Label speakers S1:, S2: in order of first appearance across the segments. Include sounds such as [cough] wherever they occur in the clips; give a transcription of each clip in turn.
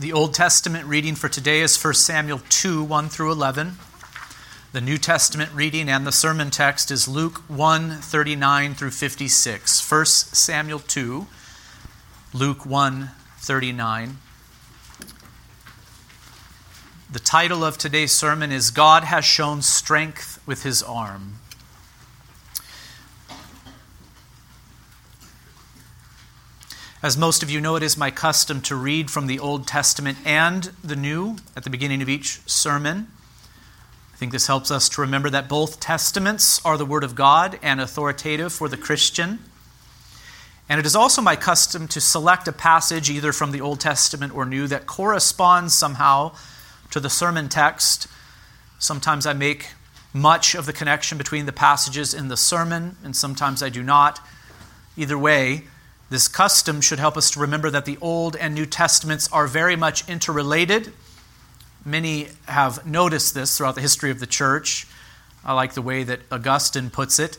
S1: The Old Testament reading for today is 1 Samuel 2 1 through 11. The New Testament reading and the sermon text is Luke 1 39 through 56. 1 Samuel 2, Luke 1 39. The title of today's sermon is God Has Shown Strength with His Arm. As most of you know, it is my custom to read from the Old Testament and the New at the beginning of each sermon. I think this helps us to remember that both testaments are the Word of God and authoritative for the Christian. And it is also my custom to select a passage, either from the Old Testament or New, that corresponds somehow to the sermon text. Sometimes I make much of the connection between the passages in the sermon, and sometimes I do not. Either way, this custom should help us to remember that the Old and New Testaments are very much interrelated. Many have noticed this throughout the history of the church. I like the way that Augustine puts it.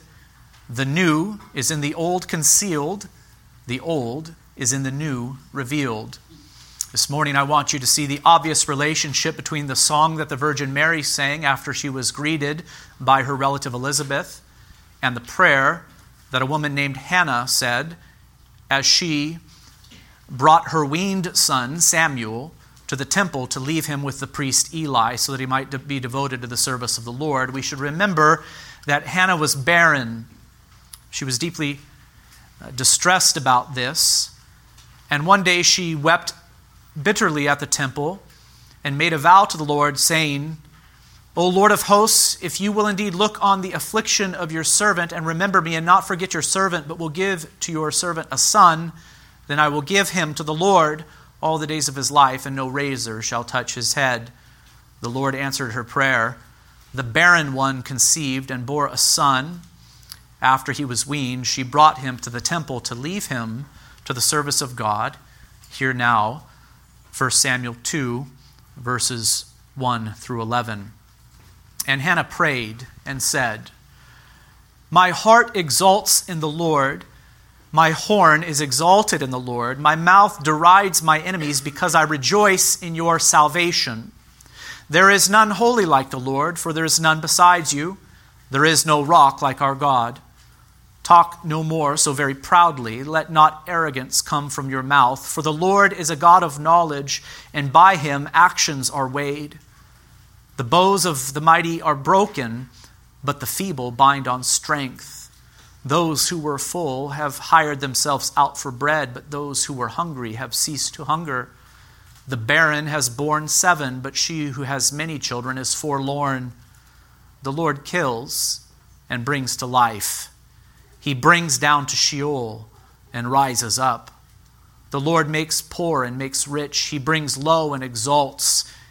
S1: The new is in the old concealed, the old is in the new revealed. This morning, I want you to see the obvious relationship between the song that the Virgin Mary sang after she was greeted by her relative Elizabeth and the prayer that a woman named Hannah said as she brought her weaned son, Samuel, to the temple to leave him with the priest Eli so that he might be devoted to the service of the Lord. We should remember that Hannah was barren. She was deeply uh, distressed about this. And one day she wept bitterly at the temple and made a vow to the Lord, saying, O Lord of hosts, if you will indeed look on the affliction of your servant and remember me and not forget your servant, but will give to your servant a son, then I will give him to the Lord all the days of his life, and no razor shall touch his head. The Lord answered her prayer. The barren one conceived and bore a son. After he was weaned, she brought him to the temple to leave him to the service of God. Hear now 1 Samuel 2, verses 1 through 11. And Hannah prayed and said, My heart exults in the Lord. My horn is exalted in the Lord. My mouth derides my enemies because I rejoice in your salvation. There is none holy like the Lord, for there is none besides you. There is no rock like our God. Talk no more so very proudly. Let not arrogance come from your mouth. For the Lord is a God of knowledge, and by him actions are weighed. The bows of the mighty are broken, but the feeble bind on strength. Those who were full have hired themselves out for bread, but those who were hungry have ceased to hunger. The barren has borne seven, but she who has many children is forlorn. The Lord kills and brings to life. He brings down to Sheol and rises up. The Lord makes poor and makes rich. He brings low and exalts.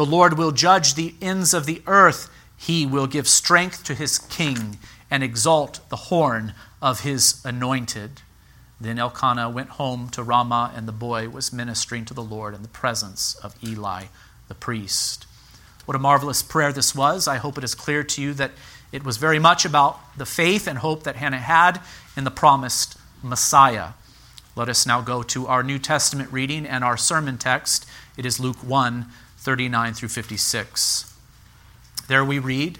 S1: The Lord will judge the ends of the earth. He will give strength to his king and exalt the horn of his anointed. Then Elkanah went home to Ramah, and the boy was ministering to the Lord in the presence of Eli the priest. What a marvelous prayer this was. I hope it is clear to you that it was very much about the faith and hope that Hannah had in the promised Messiah. Let us now go to our New Testament reading and our sermon text. It is Luke 1 39 through 56. There we read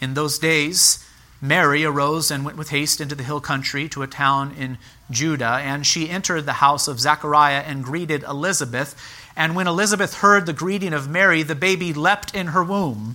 S1: In those days, Mary arose and went with haste into the hill country to a town in Judah, and she entered the house of Zechariah and greeted Elizabeth. And when Elizabeth heard the greeting of Mary, the baby leapt in her womb.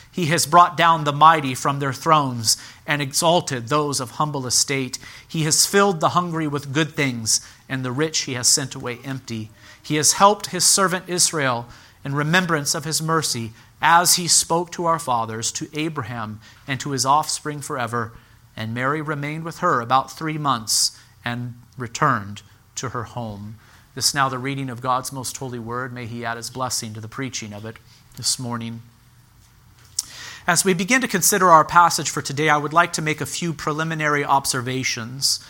S1: He has brought down the mighty from their thrones and exalted those of humble estate. He has filled the hungry with good things, and the rich he has sent away empty. He has helped his servant Israel in remembrance of his mercy, as he spoke to our fathers, to Abraham, and to his offspring forever. And Mary remained with her about three months and returned to her home. This is now the reading of God's most holy word. May he add his blessing to the preaching of it this morning. As we begin to consider our passage for today, I would like to make a few preliminary observations.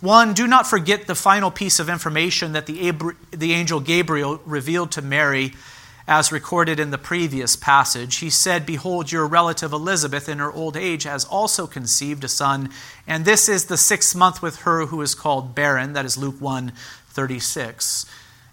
S1: One, do not forget the final piece of information that the, the angel Gabriel revealed to Mary as recorded in the previous passage. He said, Behold, your relative Elizabeth in her old age has also conceived a son, and this is the sixth month with her who is called barren. That is Luke 1 36.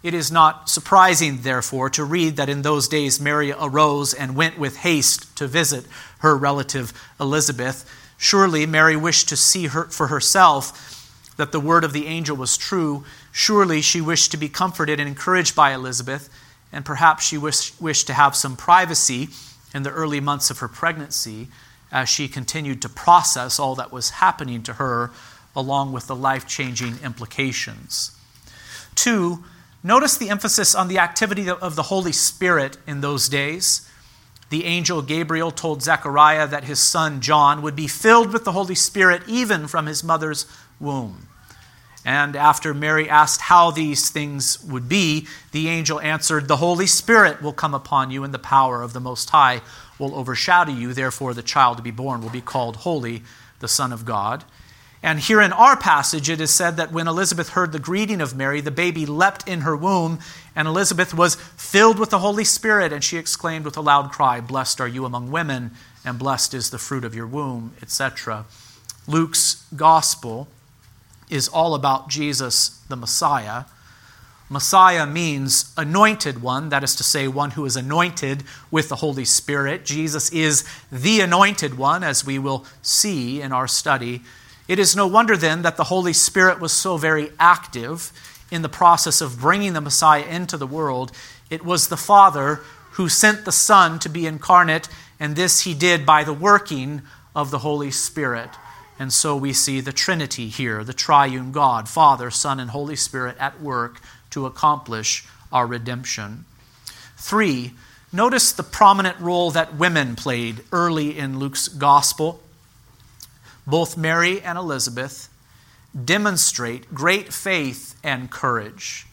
S1: It is not surprising, therefore, to read that in those days Mary arose and went with haste to visit her relative Elizabeth. Surely Mary wished to see her for herself that the word of the angel was true. Surely she wished to be comforted and encouraged by Elizabeth, and perhaps she wished, to have some privacy in the early months of her pregnancy as she continued to process all that was happening to her, along with the life changing implications. Two, Notice the emphasis on the activity of the Holy Spirit in those days. The angel Gabriel told Zechariah that his son John would be filled with the Holy Spirit even from his mother's womb. And after Mary asked how these things would be, the angel answered, The Holy Spirit will come upon you, and the power of the Most High will overshadow you. Therefore, the child to be born will be called Holy, the Son of God. And here in our passage, it is said that when Elizabeth heard the greeting of Mary, the baby leapt in her womb, and Elizabeth was filled with the Holy Spirit, and she exclaimed with a loud cry, Blessed are you among women, and blessed is the fruit of your womb, etc. Luke's gospel is all about Jesus, the Messiah. Messiah means anointed one, that is to say, one who is anointed with the Holy Spirit. Jesus is the anointed one, as we will see in our study it is no wonder then that the Holy Spirit was so very active in the process of bringing the Messiah into the world. It was the Father who sent the Son to be incarnate, and this he did by the working of the Holy Spirit. And so we see the Trinity here, the triune God, Father, Son, and Holy Spirit at work to accomplish our redemption. Three, notice the prominent role that women played early in Luke's gospel. Both Mary and Elizabeth demonstrate great faith and courage.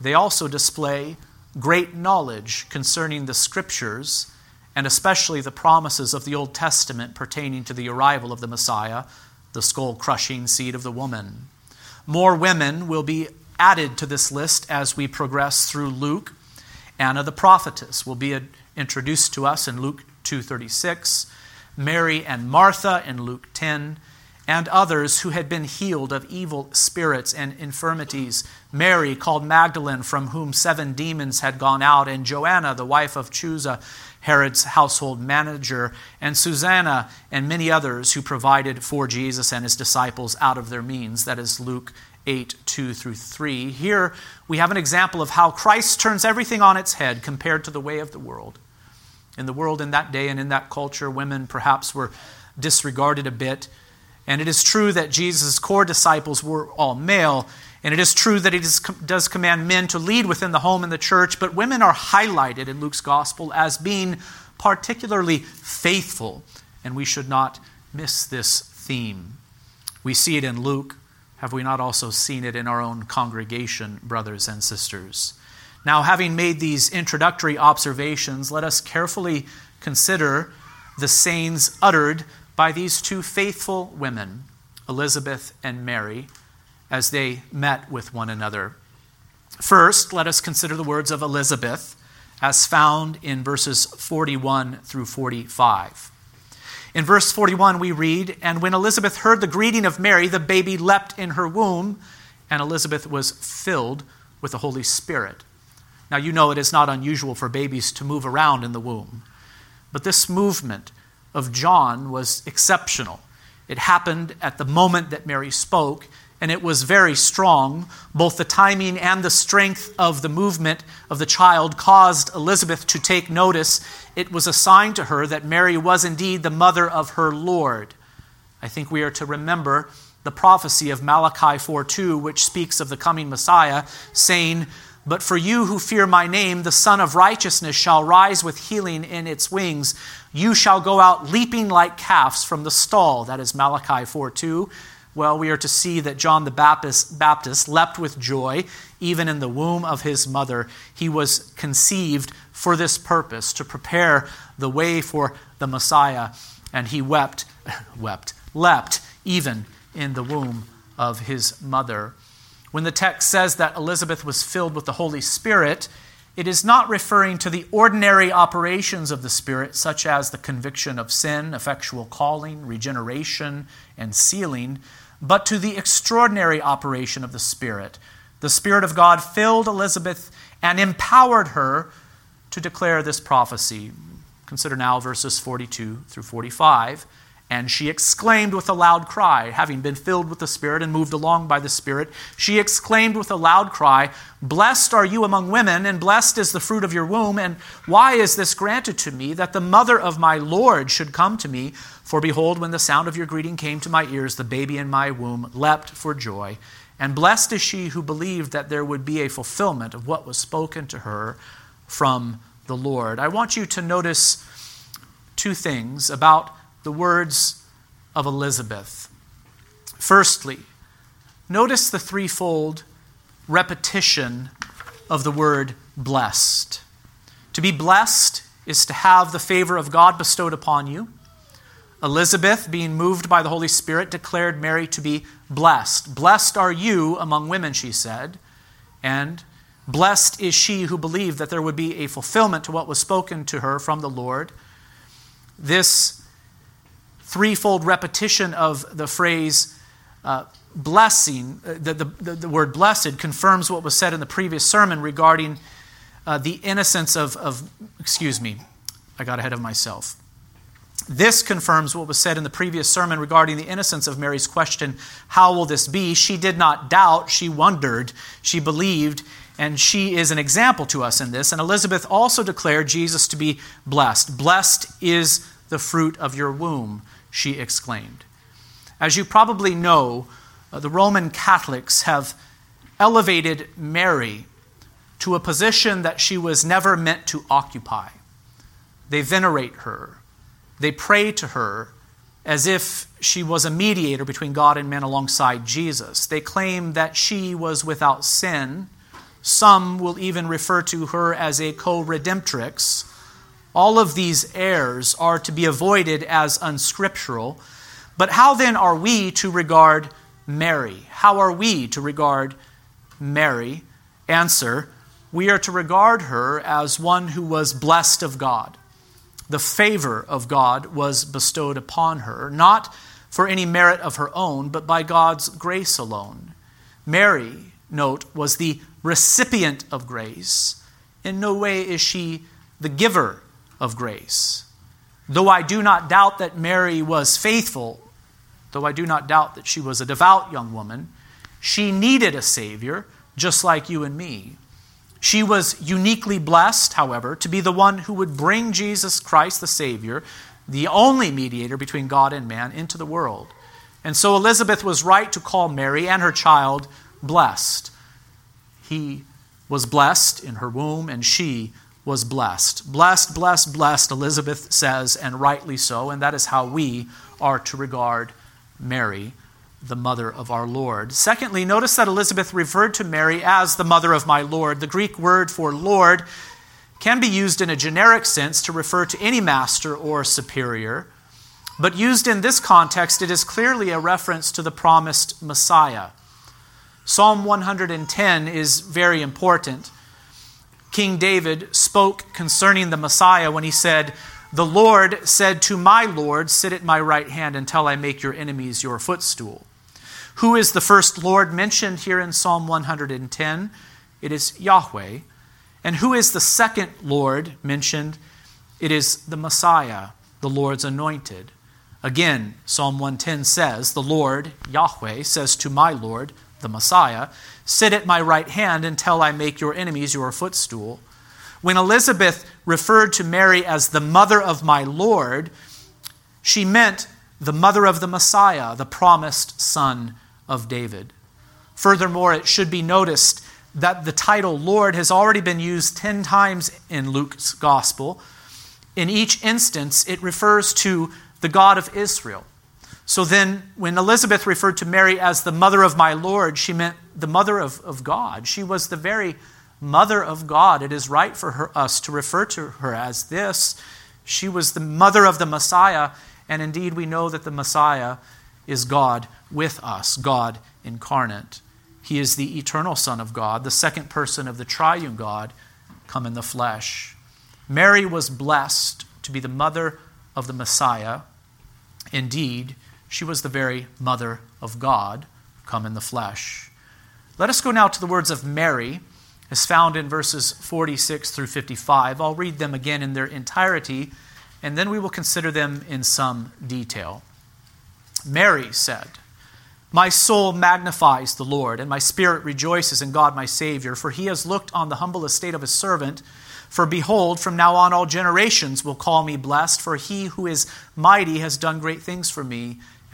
S1: They also display great knowledge concerning the scriptures and especially the promises of the Old Testament pertaining to the arrival of the Messiah, the skull crushing seed of the woman. More women will be added to this list as we progress through Luke. Anna the prophetess will be introduced to us in Luke 236. Mary and Martha in Luke 10, and others who had been healed of evil spirits and infirmities. Mary, called Magdalene, from whom seven demons had gone out, and Joanna, the wife of Chuza, Herod's household manager, and Susanna, and many others who provided for Jesus and his disciples out of their means. That is Luke 8, 2 through 3. Here we have an example of how Christ turns everything on its head compared to the way of the world. In the world in that day and in that culture, women perhaps were disregarded a bit. And it is true that Jesus' core disciples were all male. And it is true that he does command men to lead within the home and the church, but women are highlighted in Luke's gospel as being particularly faithful, and we should not miss this theme. We see it in Luke. Have we not also seen it in our own congregation, brothers and sisters? Now, having made these introductory observations, let us carefully consider the sayings uttered by these two faithful women, Elizabeth and Mary, as they met with one another. First, let us consider the words of Elizabeth as found in verses 41 through 45. In verse 41, we read, And when Elizabeth heard the greeting of Mary, the baby leapt in her womb, and Elizabeth was filled with the Holy Spirit. Now, you know it is not unusual for babies to move around in the womb, but this movement of John was exceptional. It happened at the moment that Mary spoke, and it was very strong. Both the timing and the strength of the movement of the child caused Elizabeth to take notice. It was a sign to her that Mary was indeed the mother of her Lord. I think we are to remember the prophecy of Malachi 4:2 which speaks of the coming Messiah saying but for you who fear my name, the Sun of Righteousness shall rise with healing in its wings. You shall go out leaping like calves from the stall. That is Malachi 4 2. Well, we are to see that John the Baptist, Baptist leapt with joy, even in the womb of his mother. He was conceived for this purpose, to prepare the way for the Messiah. And he wept, [laughs] wept, leapt, even in the womb of his mother. When the text says that Elizabeth was filled with the Holy Spirit, it is not referring to the ordinary operations of the Spirit, such as the conviction of sin, effectual calling, regeneration, and sealing, but to the extraordinary operation of the Spirit. The Spirit of God filled Elizabeth and empowered her to declare this prophecy. Consider now verses 42 through 45. And she exclaimed with a loud cry, having been filled with the Spirit and moved along by the Spirit, she exclaimed with a loud cry, Blessed are you among women, and blessed is the fruit of your womb. And why is this granted to me, that the mother of my Lord should come to me? For behold, when the sound of your greeting came to my ears, the baby in my womb leapt for joy. And blessed is she who believed that there would be a fulfillment of what was spoken to her from the Lord. I want you to notice two things about the words of Elizabeth. Firstly, notice the threefold repetition of the word blessed. To be blessed is to have the favor of God bestowed upon you. Elizabeth, being moved by the Holy Spirit, declared Mary to be blessed. Blessed are you among women, she said. And blessed is she who believed that there would be a fulfillment to what was spoken to her from the Lord. This threefold repetition of the phrase uh, blessing, uh, the, the, the, word blessed, confirms what was said in the previous sermon regarding uh, the innocence of, of, excuse me, I got ahead of myself. This confirms what was said in the previous sermon regarding the innocence of Mary's question, How will this be? She did not doubt, she wondered, she believed, and she is an example to us in this. And Elizabeth also declared Jesus to be blessed. Blessed is the fruit of your womb she exclaimed. As you probably know, uh, the Roman Catholics have elevated Mary to a position that she was never meant to occupy. They venerate her, they pray to her as if she was a mediator between God and men alongside Jesus. They claim that she was without sin. Some will even refer to her as a co redemptrix all of these errors are to be avoided as unscriptural. But how then are we to regard Mary? How are we to regard Mary? Answer We are to regard her as one who was blessed of God. The favor of God was bestowed upon her, not for any merit of her own, but by God's grace alone. Mary, note, was the recipient of grace. In no way is she the giver of grace. Though I do not doubt that Mary was faithful, though I do not doubt that she was a devout young woman, she needed a Savior just like you and me. She was uniquely blessed, however, to be the one who would bring Jesus Christ, the Savior, the only mediator between God and man, into the world. And so Elizabeth was right to call Mary and her child blessed. He was blessed in her womb, and she was blessed. Blessed, blessed, blessed, Elizabeth says, and rightly so, and that is how we are to regard Mary, the mother of our Lord. Secondly, notice that Elizabeth referred to Mary as the mother of my Lord. The Greek word for Lord can be used in a generic sense to refer to any master or superior, but used in this context, it is clearly a reference to the promised Messiah. Psalm 110 is very important. King David spoke concerning the Messiah when he said, The Lord said to my Lord, Sit at my right hand until I make your enemies your footstool. Who is the first Lord mentioned here in Psalm 110? It is Yahweh. And who is the second Lord mentioned? It is the Messiah, the Lord's anointed. Again, Psalm 110 says, The Lord, Yahweh, says to my Lord, the Messiah, Sit at my right hand until I make your enemies your footstool. When Elizabeth referred to Mary as the mother of my Lord, she meant the mother of the Messiah, the promised son of David. Furthermore, it should be noticed that the title Lord has already been used 10 times in Luke's gospel. In each instance, it refers to the God of Israel. So then, when Elizabeth referred to Mary as the mother of my Lord, she meant the mother of, of God. She was the very mother of God. It is right for her, us to refer to her as this. She was the mother of the Messiah, and indeed, we know that the Messiah is God with us, God incarnate. He is the eternal Son of God, the second person of the triune God, come in the flesh. Mary was blessed to be the mother of the Messiah. Indeed, she was the very mother of God, come in the flesh. Let us go now to the words of Mary, as found in verses 46 through 55. I'll read them again in their entirety, and then we will consider them in some detail. Mary said, My soul magnifies the Lord, and my spirit rejoices in God my Savior, for he has looked on the humble estate of his servant. For behold, from now on all generations will call me blessed, for he who is mighty has done great things for me,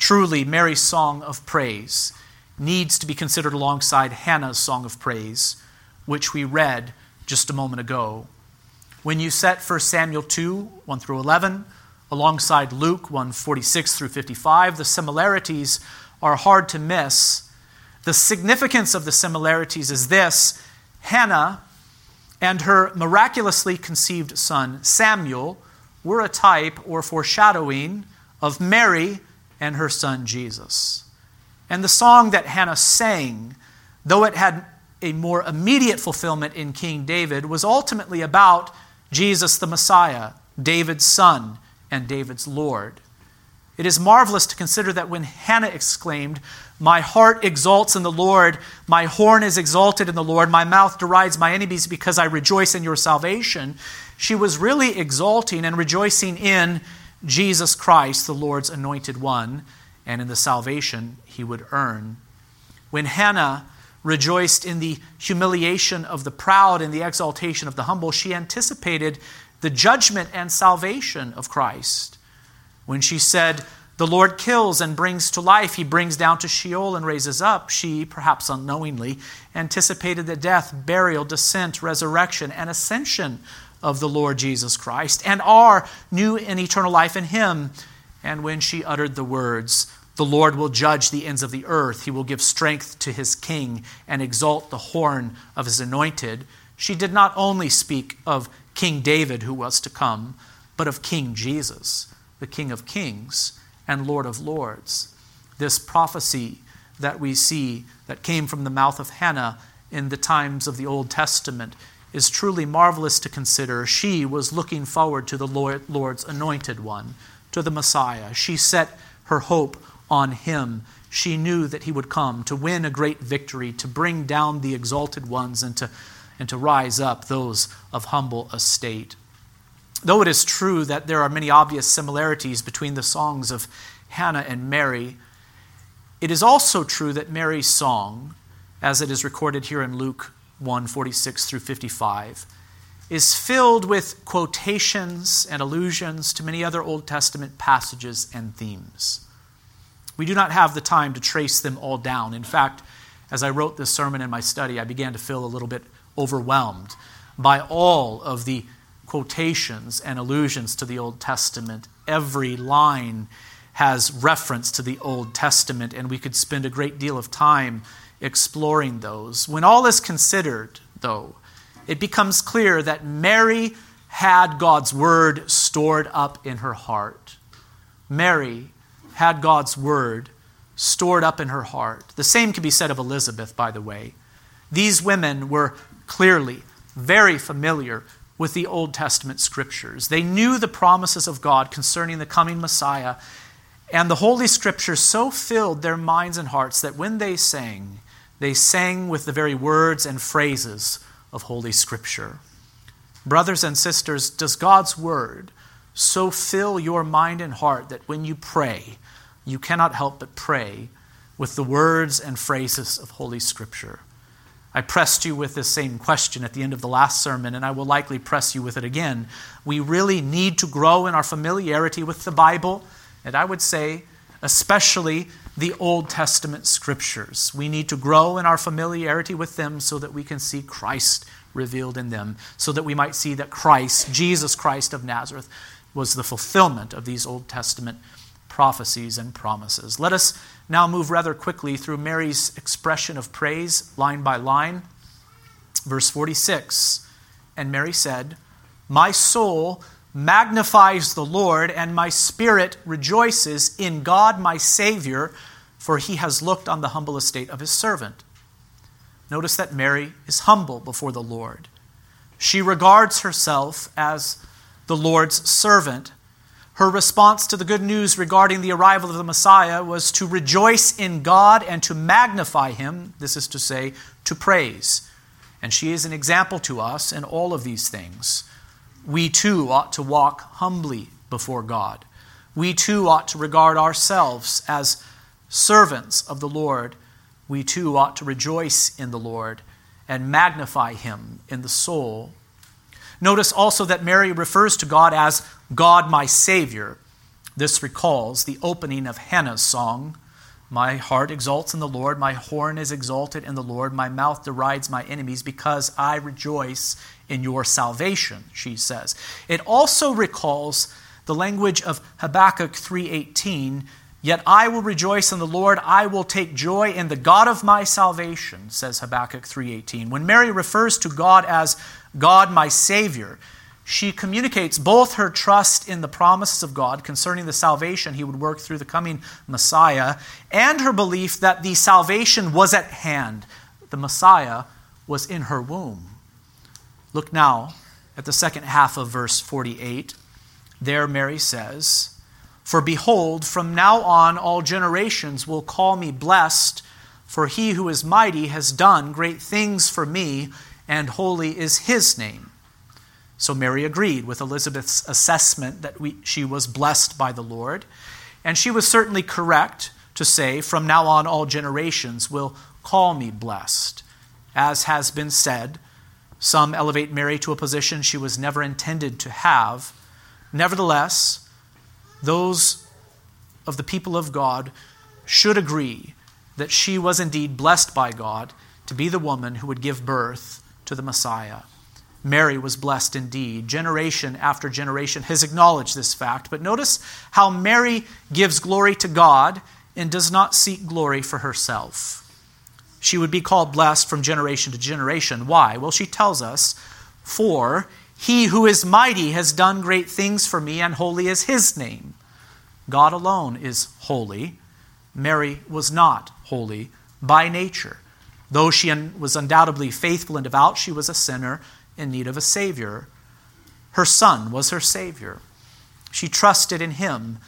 S1: Truly, Mary's song of praise needs to be considered alongside Hannah's song of praise, which we read just a moment ago. When you set 1 Samuel 2 1 through 11, alongside Luke 146 through 55. The similarities are hard to miss. The significance of the similarities is this Hannah and her miraculously conceived son Samuel were a type or foreshadowing of Mary and her son Jesus. And the song that Hannah sang, though it had a more immediate fulfillment in King David, was ultimately about Jesus the Messiah, David's son and David's Lord. It is marvelous to consider that when Hannah exclaimed, My heart exalts in the Lord, my horn is exalted in the Lord, my mouth derides my enemies because I rejoice in your salvation, she was really exalting and rejoicing in Jesus Christ, the Lord's anointed one, and in the salvation he would earn. When Hannah rejoiced in the humiliation of the proud and the exaltation of the humble, she anticipated the judgment and salvation of Christ. When she said, The Lord kills and brings to life, he brings down to Sheol and raises up, she, perhaps unknowingly, anticipated the death, burial, descent, resurrection, and ascension of the Lord Jesus Christ, and our new and eternal life in him. And when she uttered the words, the Lord will judge the ends of the earth. He will give strength to his king and exalt the horn of his anointed. She did not only speak of King David who was to come, but of King Jesus, the King of kings and Lord of lords. This prophecy that we see that came from the mouth of Hannah in the times of the Old Testament is truly marvelous to consider. She was looking forward to the Lord, Lord's anointed one, to the Messiah. She set her hope on him. She knew that he would come to win a great victory, to bring down the exalted ones, and to and to rise up those of humble estate. Though it is true that there are many obvious similarities between the songs of Hannah and Mary, it is also true that Mary's song, as it is recorded here in Luke 1 46 through 55, is filled with quotations and allusions to many other Old Testament passages and themes. We do not have the time to trace them all down. In fact, as I wrote this sermon in my study, I began to feel a little bit overwhelmed by all of the quotations and allusions to the Old Testament. every line has reference to the Old Testament, and we could spend a great deal of time exploring those. When all is considered, though, it becomes clear that Mary had God's word stored up in her heart. Mary had God's word stored up in her heart. The same can be said of Elizabeth, by the way. These women were clearly very familiar with the Old Testament scriptures. They knew the promises of God concerning the coming Messiah, and the Holy Scriptures so filled their minds and hearts that when they sang, they sang with the very words and phrases of Holy Scripture. Brothers and sisters, does God's Word so fill your mind and heart that when you pray, you cannot help but pray with the words and phrases of Holy Scripture? I pressed you with this same question at the end of the last sermon, and I will likely press you with it again. We really need to grow in our familiarity with the Bible, and I would say, especially the Old Testament scriptures. We need to grow in our familiarity with them so that we can see Christ revealed in them, so that we might see that Christ, Jesus Christ of Nazareth, was the fulfillment of these Old Testament prophecies and promises. Let us now move rather quickly through Mary's expression of praise, line by line. Verse 46 And Mary said, My soul magnifies the Lord, and my spirit rejoices in God my Savior, for he has looked on the humble estate of his servant. Notice that Mary is humble before the Lord. She regards herself as the Lord's servant her response to the good news regarding the arrival of the Messiah was to rejoice in God and to magnify Him, this is to say, to praise. And she is an example to us in all of these things. We too ought to walk humbly before God. We too ought to regard ourselves as servants of the Lord. We too ought to rejoice in the Lord and magnify Him in the soul Notice also that Mary refers to God as God my Savior. This recalls the opening of Hannah's song My heart exalts in the Lord, my horn is exalted in the Lord, my mouth derides my enemies because I rejoice in your salvation, she says. It also recalls the language of Habakkuk 3:18 Yet I will rejoice in the Lord, I will take joy in the God of my salvation, says Habakkuk 3:18. When Mary refers to God as God my savior, she communicates both her trust in the promises of God concerning the salvation he would work through the coming Messiah and her belief that the salvation was at hand. The Messiah was in her womb. Look now at the second half of verse 48. There Mary says, for behold, from now on all generations will call me blessed, for he who is mighty has done great things for me, and holy is his name. So Mary agreed with Elizabeth's assessment that we, she was blessed by the Lord, and she was certainly correct to say, From now on all generations will call me blessed. As has been said, some elevate Mary to a position she was never intended to have. Nevertheless, those of the people of God should agree that she was indeed blessed by God to be the woman who would give birth to the Messiah. Mary was blessed indeed. Generation after generation has acknowledged this fact. But notice how Mary gives glory to God and does not seek glory for herself. She would be called blessed from generation to generation. Why? Well, she tells us, For he who is mighty has done great things for me, and holy is his name. God alone is holy. Mary was not holy by nature. Though she was undoubtedly faithful and devout, she was a sinner in need of a Savior. Her Son was her Savior. She trusted in Him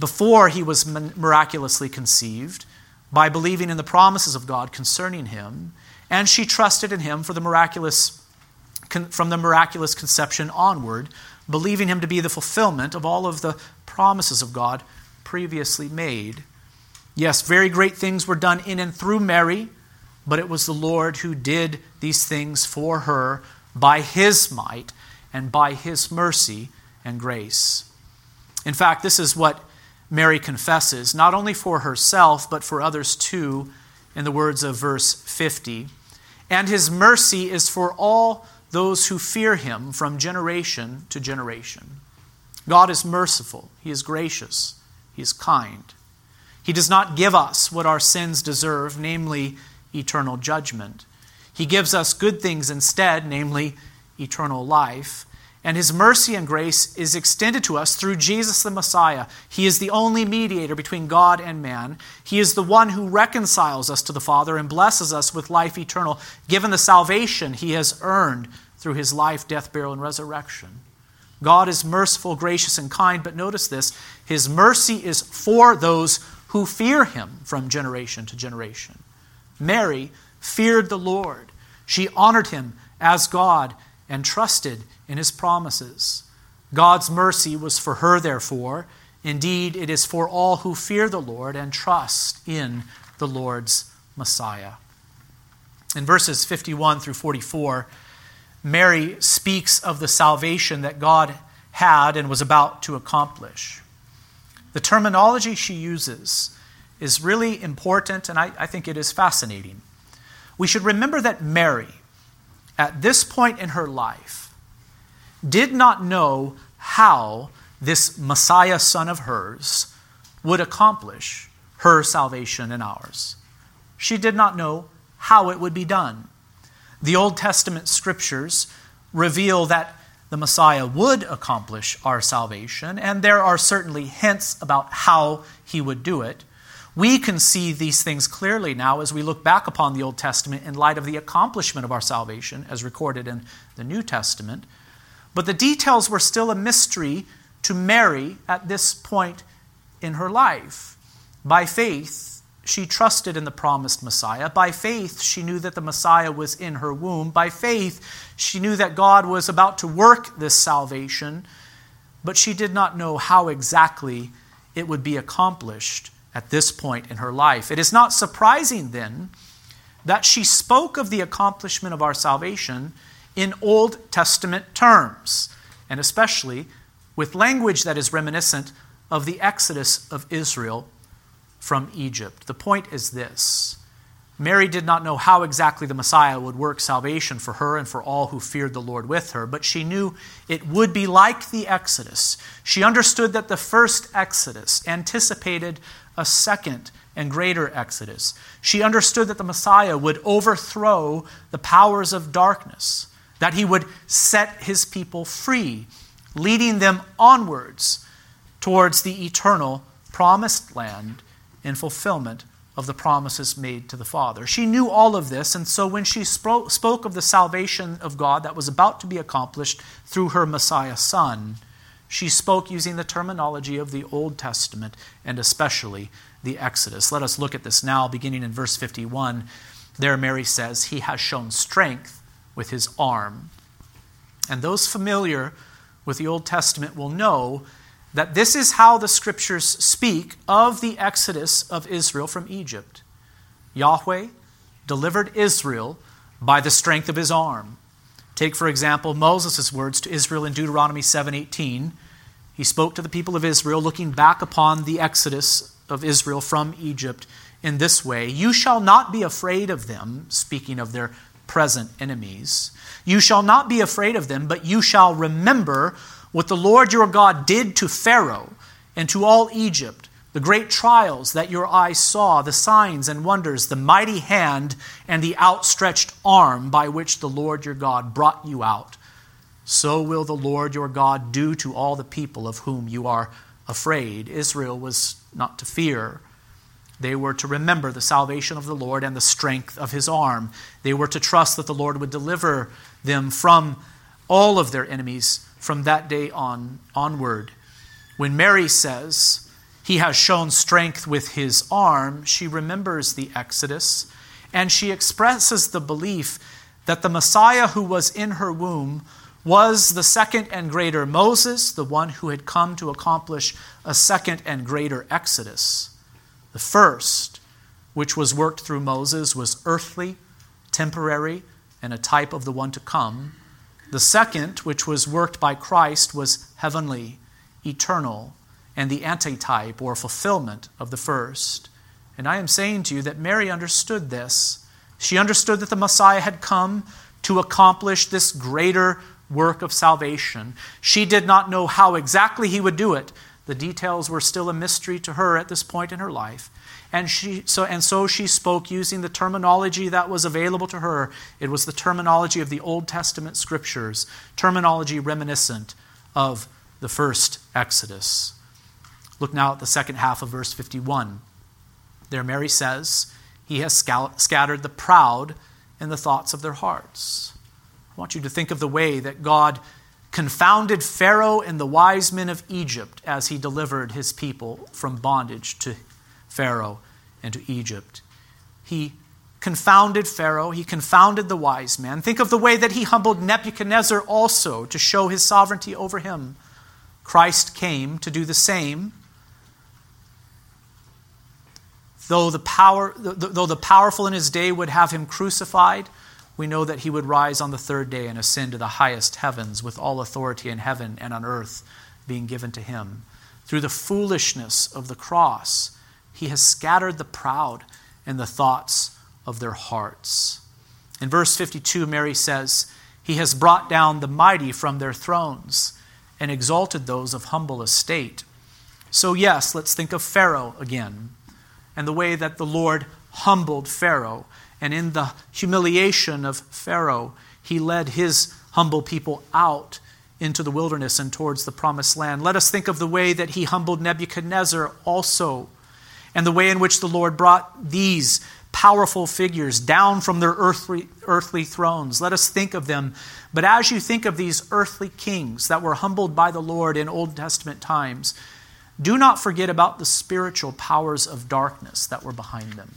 S1: before He was miraculously conceived by believing in the promises of God concerning Him, and she trusted in Him for the miraculous from the miraculous conception onward, believing him to be the fulfillment of all of the promises of God previously made. Yes, very great things were done in and through Mary, but it was the Lord who did these things for her by his might and by his mercy and grace. In fact, this is what Mary confesses, not only for herself, but for others too, in the words of verse 50. And his mercy is for all those who fear him from generation to generation. God is merciful, He is gracious, He is kind. He does not give us what our sins deserve, namely eternal judgment. He gives us good things instead, namely eternal life. And his mercy and grace is extended to us through Jesus the Messiah. He is the only mediator between God and man. He is the one who reconciles us to the Father and blesses us with life eternal, given the salvation he has earned through his life, death, burial, and resurrection. God is merciful, gracious, and kind, but notice this His mercy is for those who fear Him from generation to generation. Mary feared the Lord. She honored Him as God and trusted in His promises. God's mercy was for her, therefore. Indeed, it is for all who fear the Lord and trust in the Lord's Messiah. In verses 51 through 44, Mary speaks of the salvation that God had and was about to accomplish. The terminology she uses is really important, and I, I, think it is fascinating. We should remember that Mary, at this point in her life, did not know how this Messiah son of hers would accomplish her salvation and ours. She did not know how it would be done. The Old Testament scriptures reveal that the Messiah would accomplish our salvation, and there are certainly hints about how he would do it. We can see these things clearly now as we look back upon the Old Testament in light of the accomplishment of our salvation as recorded in the New Testament. But the details were still a mystery to Mary at this point in her life. By faith, she trusted in the promised Messiah. By faith, she knew that the Messiah was in her womb. By faith, she knew that God was about to work this salvation, but she did not know how exactly it would be accomplished at this point in her life. It is not surprising then that she spoke of the accomplishment of our salvation in Old Testament terms, and especially with language that is reminiscent of the exodus of Israel from Egypt. The point is this Mary did not know how exactly the Messiah would work salvation for her and for all who feared the Lord with her, but she knew it would be like the Exodus. She understood that the first Exodus anticipated a second and greater Exodus. She understood that the Messiah would overthrow the powers of darkness, that he would set his people free, leading them onwards towards the eternal promised land in fulfillment of the promises made to the Father. She knew all of this, and so when she spoke of the salvation of God that was about to be accomplished through her Messiah Son, she spoke using the terminology of the Old Testament and especially the Exodus. Let us look at this now, beginning in verse 51. There, Mary says, He has shown strength with His arm. And those familiar with the Old Testament will know that this is how the scriptures speak of the exodus of Israel from Egypt. Yahweh delivered Israel by the strength of his arm. Take for example Moses' words to Israel in Deuteronomy 7:18. He spoke to the people of Israel looking back upon the exodus of Israel from Egypt in this way, you shall not be afraid of them, speaking of their present enemies. You shall not be afraid of them, but you shall remember what the Lord your God did to Pharaoh and to all Egypt, the great trials that your eyes saw, the signs and wonders, the mighty hand and the outstretched arm by which the Lord your God brought you out, so will the Lord your God do to all the people of whom you are afraid. Israel was not to fear. They were to remember the salvation of the Lord and the strength of his arm. They were to trust that the Lord would deliver them from all of their enemies from that day on onward. When Mary says, He has shown strength with his arm, she remembers the Exodus and she expresses the belief that the Messiah who was in her womb was the second and greater Moses, the one who had come to accomplish a second and greater Exodus. The first, which was worked through Moses, was earthly, temporary, and a type of the one to come. The second, which was worked by Christ, was heavenly, eternal, and the antitype or fulfillment of the first. And I am saying to you that Mary understood this. She understood that the Messiah had come to accomplish this greater work of salvation. She did not know how exactly he would do it. The details were still a mystery to her at this point in her life. And, she, so, and so she spoke using the terminology that was available to her. It was the terminology of the Old Testament scriptures, terminology reminiscent of the first Exodus. Look now at the second half of verse 51. There, Mary says, He has scattered the proud in the thoughts of their hearts. I want you to think of the way that God confounded Pharaoh and the wise men of Egypt as he delivered his people from bondage to Pharaoh and to Egypt. He confounded Pharaoh, he confounded the wise men. Think of the way that he humbled Nebuchadnezzar also to show his sovereignty over him. Christ came to do the same. Though the, power, though the powerful in his day would have him crucified, we know that he would rise on the third day and ascend to the highest heavens with all authority in heaven and on earth being given to him. Through the foolishness of the cross, he has scattered the proud and the thoughts of their hearts. In verse 52, Mary says, He has brought down the mighty from their thrones and exalted those of humble estate. So, yes, let's think of Pharaoh again and the way that the Lord humbled Pharaoh and in the humiliation of Pharaoh, he led his humble people out into the wilderness and towards the promised land. Let us think of the way that he humbled Nebuchadnezzar also, and the way in which the Lord brought these powerful figures down from their earthly, earthly thrones. Let us think of them. But as you think of these earthly kings that were humbled by the Lord in Old Testament times, do not forget about the spiritual powers of darkness that were behind them.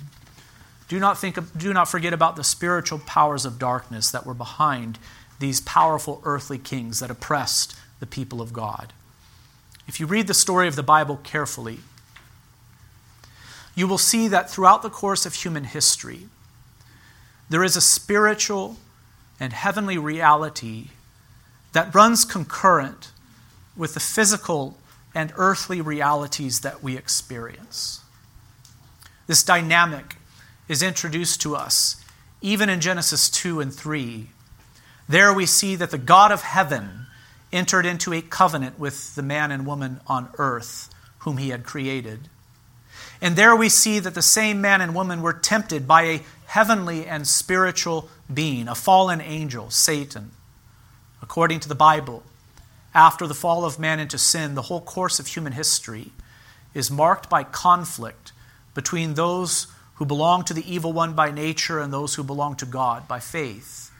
S1: Do not, think do not forget about the spiritual powers of darkness that were behind these powerful earthly kings that oppressed the people of God. If you read the story of the Bible carefully, you will see that throughout the course of human history, there is a spiritual and heavenly reality that runs concurrent with the physical and earthly realities that we experience. This dynamic is introduced to us, even in Genesis 2 and 3. There we see that the God of heaven entered into a covenant with the man and woman on earth whom he had created. And there we see that the same man and woman were tempted by a heavenly and spiritual being, a fallen angel, Satan. According to the Bible, after the fall of man into sin, the whole course of human history is marked by conflict between those who belong to the evil one by nature and those who belong to God by faith.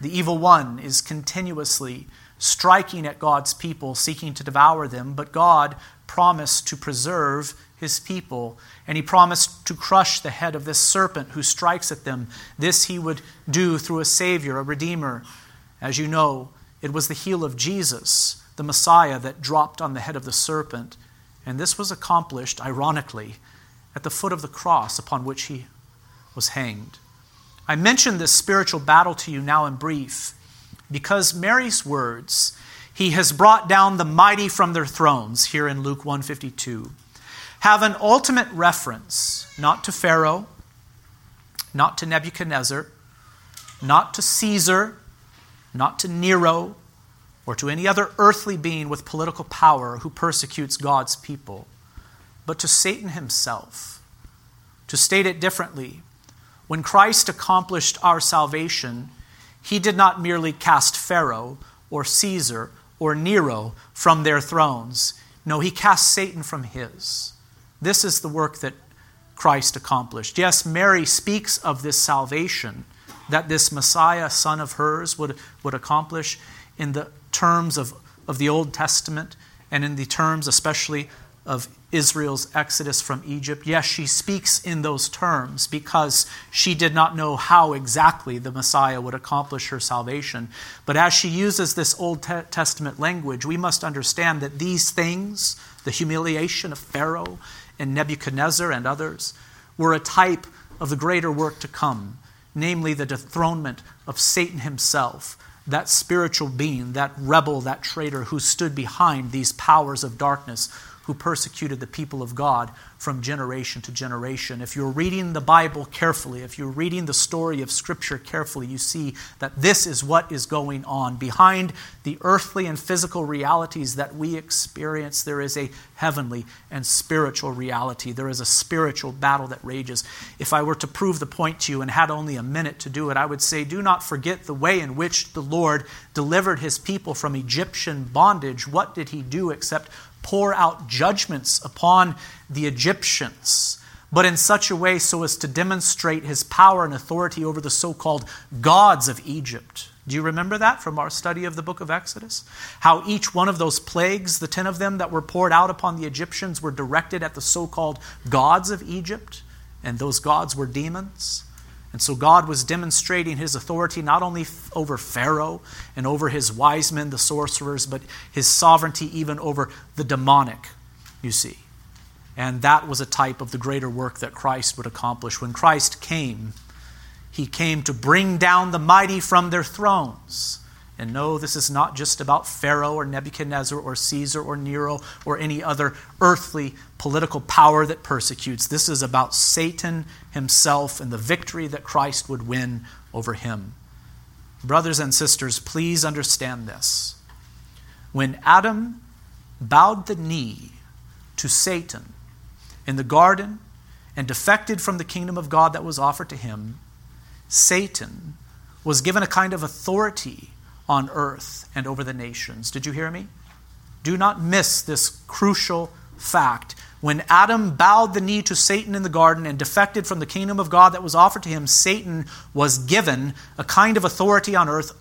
S1: The evil one is continuously striking at God's people, seeking to devour them, but God promised to preserve his people, and he promised to crush the head of this serpent who strikes at them. This he would do through a Savior, a Redeemer. As you know, it was the heel of Jesus, the Messiah, that dropped on the head of the serpent, and this was accomplished, ironically, at the foot of the cross upon which he was hanged. I mention this spiritual battle to you now in brief because Mary's words, he has brought down the mighty from their thrones here in Luke 152, have an ultimate reference not to Pharaoh, not to Nebuchadnezzar, not to Caesar, not to Nero, or to any other earthly being with political power who persecutes God's people but to Satan himself. To state it differently, when Christ accomplished our salvation, he did not merely cast Pharaoh or Caesar or Nero from their thrones. No, he cast Satan from his. This is the work that Christ accomplished. Yes, Mary speaks of this salvation that this Messiah, son of hers, would, would accomplish in the terms of, of the Old Testament and in the terms, especially, of Israel's exodus from Egypt. Yes, she speaks in those terms because she did not know how exactly the Messiah would accomplish her salvation. But as she uses this Old Testament language, we must understand that these things, the humiliation of Pharaoh and Nebuchadnezzar and others, were a type of the greater work to come, namely the dethronement of Satan himself that spiritual being, that rebel, that traitor who stood behind these powers of darkness who persecuted the people of God from generation to generation. If you're reading the Bible carefully, if you're reading the story of Scripture carefully, you see that this is what is going on. Behind the earthly and physical realities that we experience, there is a heavenly and spiritual reality. There is a spiritual battle that rages. If I were to prove the point to you and had only a minute to do it, I would say, do not forget the way in which the Lord delivered his people from Egyptian bondage. What did he do except pour out judgments upon the Egyptians, but in such a way so as to demonstrate his power and authority over the so called gods of Egypt. Do you remember that from our study of the book of Exodus? How each one of those plagues, the ten of them that were poured out upon the Egyptians, were directed at the so called gods of Egypt, and those gods were demons. And so God was demonstrating his authority not only over Pharaoh and over his wise men, the sorcerers, but his sovereignty even over the demonic, you see. And that was a type of the greater work that Christ would accomplish. When Christ came, he came to bring down the mighty from their thrones. And no, this is not just about Pharaoh or Nebuchadnezzar or Caesar or Nero or any other earthly political power that persecutes. This is about Satan himself and the victory that Christ would win over him. Brothers and sisters, please understand this. When Adam bowed the knee to Satan in the garden and defected from the kingdom of God that was offered to him, Satan was given a kind of authority on earth and over the nations. Did you hear me? Do not miss this crucial fact. When Adam bowed the knee to Satan in the garden and defected from the kingdom of God that was offered to him, Satan was given a kind of authority on earth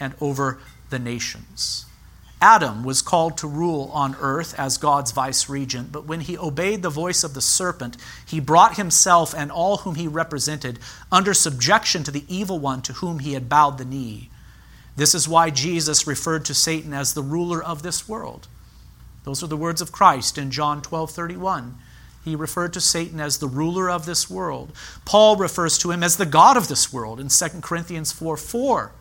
S1: and over the nations. Adam was called to rule on earth as God's vice regent, but when he obeyed the voice of the serpent, he brought himself and all whom he represented under subjection to the evil one to whom he had bowed the knee. This is why Jesus referred to Satan as the ruler of this world. Those are the words of Christ in John 12 31. He referred to Satan as the ruler of this world. Paul refers to him as the God of this world in 2 Corinthians 4 4.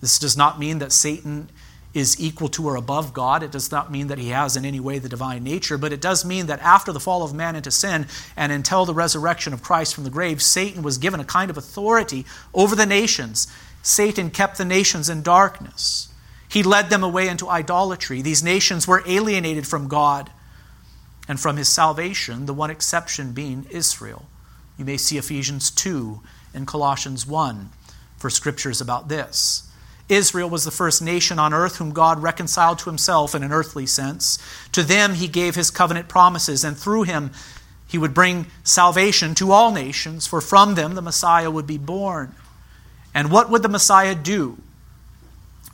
S1: This does not mean that Satan is equal to or above God. It does not mean that he has in any way the divine nature, but it does mean that after the fall of man into sin and until the resurrection of Christ from the grave, Satan was given a kind of authority over the nations. Satan kept the nations in darkness. He led them away into idolatry. These nations were alienated from God and from his salvation, the one exception being Israel. You may see Ephesians 2 and Colossians 1 for scriptures about this. Israel was the first nation on earth whom God reconciled to himself in an earthly sense. To them he gave his covenant promises, and through him he would bring salvation to all nations, for from them the Messiah would be born. And what would the Messiah do?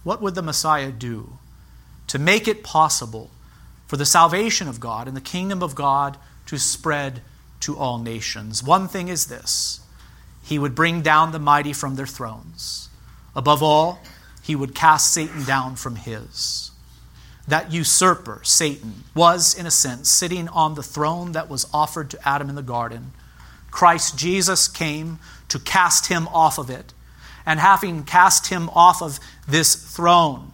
S1: What would the Messiah do to make it possible for the salvation of God and the kingdom of God to spread to all nations? One thing is this He would bring down the mighty from their thrones. Above all, He would cast Satan down from his. That usurper, Satan, was, in a sense, sitting on the throne that was offered to Adam in the garden. Christ Jesus came to cast him off of it and having cast him off of this throne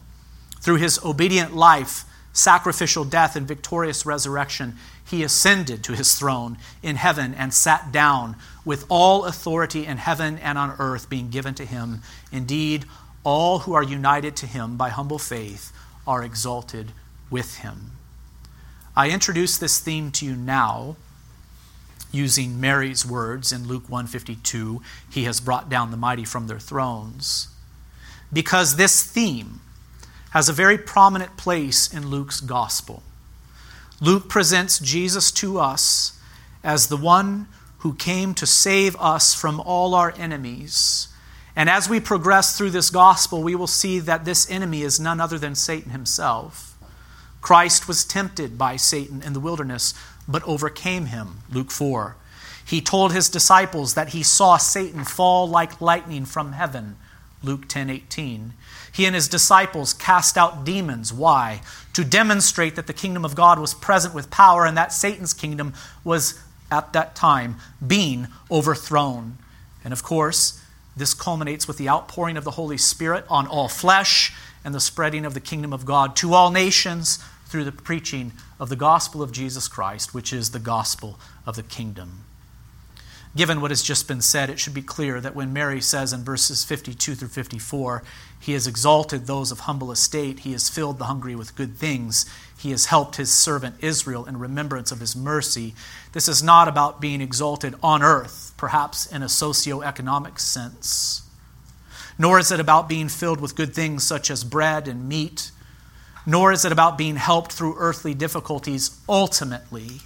S1: through his obedient life, sacrificial death, and victorious resurrection, he ascended to his throne in heaven and sat down with all authority in heaven and on earth being given to him. Indeed, all who are united to him by humble faith are exalted with him. I introduce this theme to you now using Mary's words in Luke 152, he has brought down the mighty from their thrones. Because this theme has a very prominent place in Luke's gospel. Luke presents Jesus to us as the one who came to save us from all our enemies. And as we progress through this gospel, we will see that this enemy is none other than Satan himself. Christ was tempted by Satan in the wilderness but overcame him. Luke 4. He told his disciples that he saw Satan fall like lightning from heaven. Luke 10:18. He and his disciples cast out demons. Why? To demonstrate that the kingdom of God was present with power and that Satan's kingdom was at that time being overthrown. And of course, this culminates with the outpouring of the Holy Spirit on all flesh and the spreading of the kingdom of God to all nations through the preaching of the gospel of Jesus Christ, which is the gospel of the kingdom. Given what has just been said, it should be clear that when Mary says in verses 52 through 54, He has exalted those of humble estate, He has filled the hungry with good things, He has helped His servant Israel in remembrance of His mercy, this is not about being exalted on earth, perhaps in a socio-economic sense. Nor is it about being filled with good things such as bread and meat. Nor is it about being helped through earthly difficulties ultimately.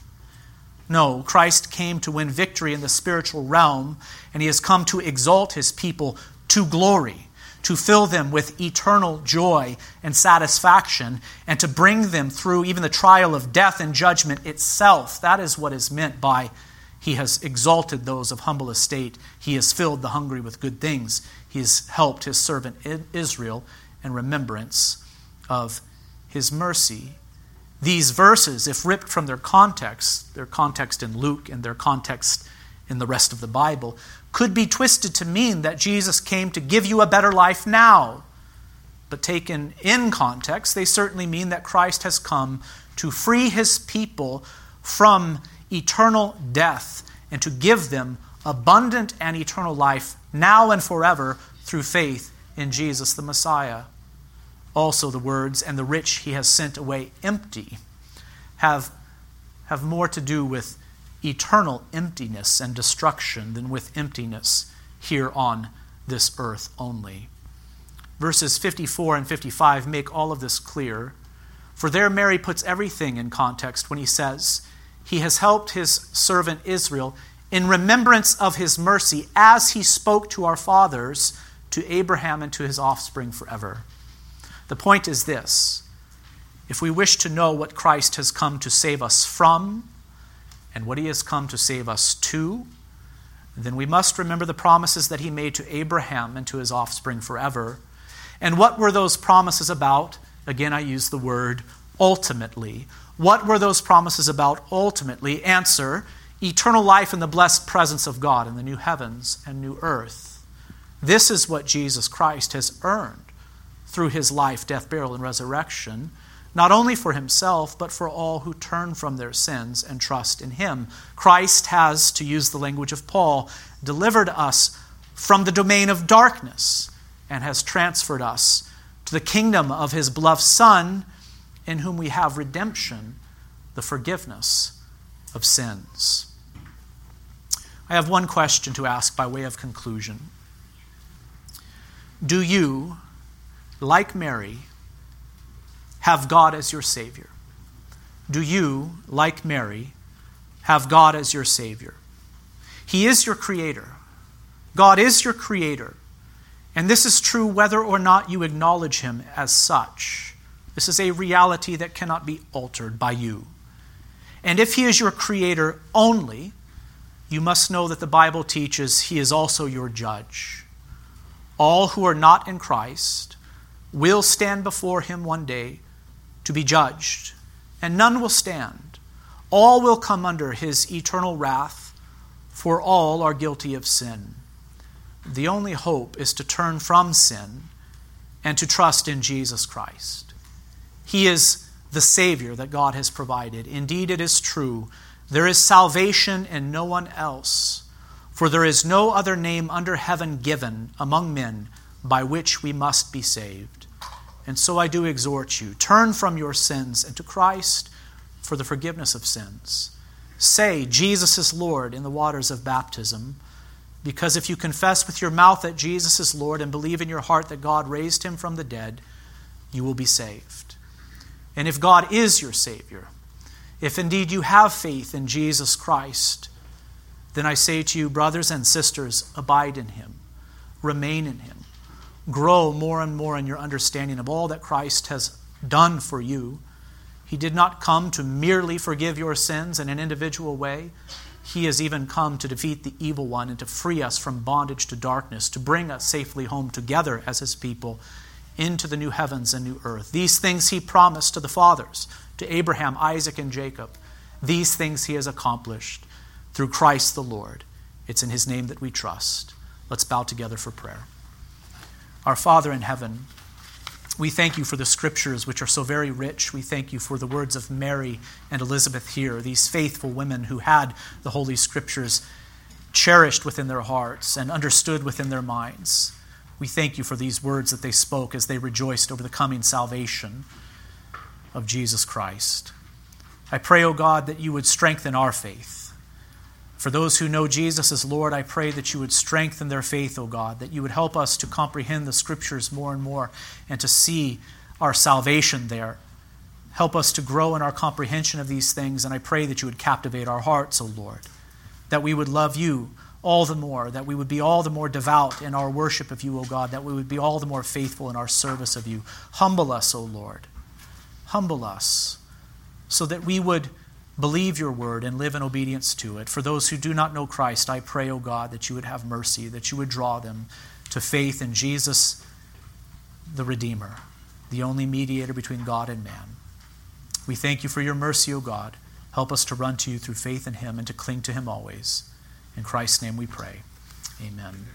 S1: No, Christ came to win victory in the spiritual realm, and he has come to exalt his people to glory, to fill them with eternal joy and satisfaction, and to bring them through even the trial of death and judgment itself. That is what is meant by he has exalted those of humble estate, he has filled the hungry with good things, he has helped his servant Israel in remembrance of his mercy these verses, if ripped from their context, their context in Luke and their context in the rest of the Bible, could be twisted to mean that Jesus came to give you a better life now. But taken in context, they certainly mean that Christ has come to free his people from eternal death and to give them abundant and eternal life now and forever through faith in Jesus the Messiah also the words, and the rich he has sent away empty, have, have more to do with eternal emptiness and destruction than with emptiness here on this earth only. Verses 54 and 55 make all of this clear. For there, Mary puts everything in context when he says, He has helped his servant Israel in remembrance of his mercy as he spoke to our fathers, to Abraham, and to his offspring forever. The point is this if we wish to know what Christ has come to save us from and what he has come to save us to, then we must remember the promises that he made to Abraham and to his offspring forever. And what were those promises about? Again, I use the word ultimately. What were those promises about ultimately? Answer eternal life in the blessed presence of God in the new heavens and new earth. This is what Jesus Christ has earned through his life, death, burial, and resurrection, not only for himself, but for all who turn from their sins and trust in him. Christ has, to use the language of Paul, delivered us from the domain of darkness and has transferred us to the kingdom of his beloved Son, in whom we have redemption, the forgiveness of sins. I have one question to ask by way of conclusion. Do you, like Mary, have God as your Savior? Do you, like Mary, have God as your Savior? He is your Creator. God is your Creator. And this is true whether or not you acknowledge Him as such. This is a reality that cannot be altered by you. And if He is your Creator only, you must know that the Bible teaches He is also your judge. All who are not in Christ will stand before him one day to be judged, and none will stand. All will come under his eternal wrath, for all are guilty of sin. The only hope is to turn from sin and to trust in Jesus Christ. He is the Savior that God has provided. Indeed, it is true. There is salvation in no one else, for there is no other name under heaven given among men by which we must be saved. And so I do exhort you turn from your sins and to Christ for the forgiveness of sins. Say, Jesus is Lord in the waters of baptism, because if you confess with your mouth that Jesus is Lord and believe in your heart that God raised him from the dead, you will be saved. And if God is your Savior, if indeed you have faith in Jesus Christ, then I say to you, brothers and sisters, abide in him, remain in him grow more and more in your understanding of all that Christ has done for you. He did not come to merely forgive your sins in an individual way. He has even come to defeat the evil one and to free us from bondage to darkness, to bring us safely home together as his people into the new heavens and new earth. These things he promised to the fathers, to Abraham, Isaac, and Jacob. These things he has accomplished through Christ the Lord. It's in his name that we trust. Let's bow together for prayer. Our Father in heaven, We thank you for the scriptures, which are so very rich. We thank you for the words of Mary and Elizabeth here, these faithful women who had the Holy Scriptures cherished within their hearts and understood within their minds. We thank you for these words that they spoke as they rejoiced over the coming salvation of Jesus Christ. I pray, O oh God, that you would strengthen our faith. For those who know Jesus as Lord, I pray that you would strengthen their faith, O God, that you would help us to comprehend the Scriptures more and more and to see our salvation there. Help us to grow in our comprehension of these things, and I pray that you would captivate our hearts, O Lord, that we would love you all the more, that we would be all the more devout in our worship of you, O God, that we would be all the more faithful in our service of you. Humble us, O Lord. Humble us so that we would believe your word and live in obedience to it. For those who do not know Christ, I pray, O God, that you would have mercy, that you would draw them to faith in Jesus, the Redeemer, the only mediator between God and man. We thank you for your mercy, O God. Help us to run to you through faith in him and to cling to him always. In Christ's name we pray. Amen.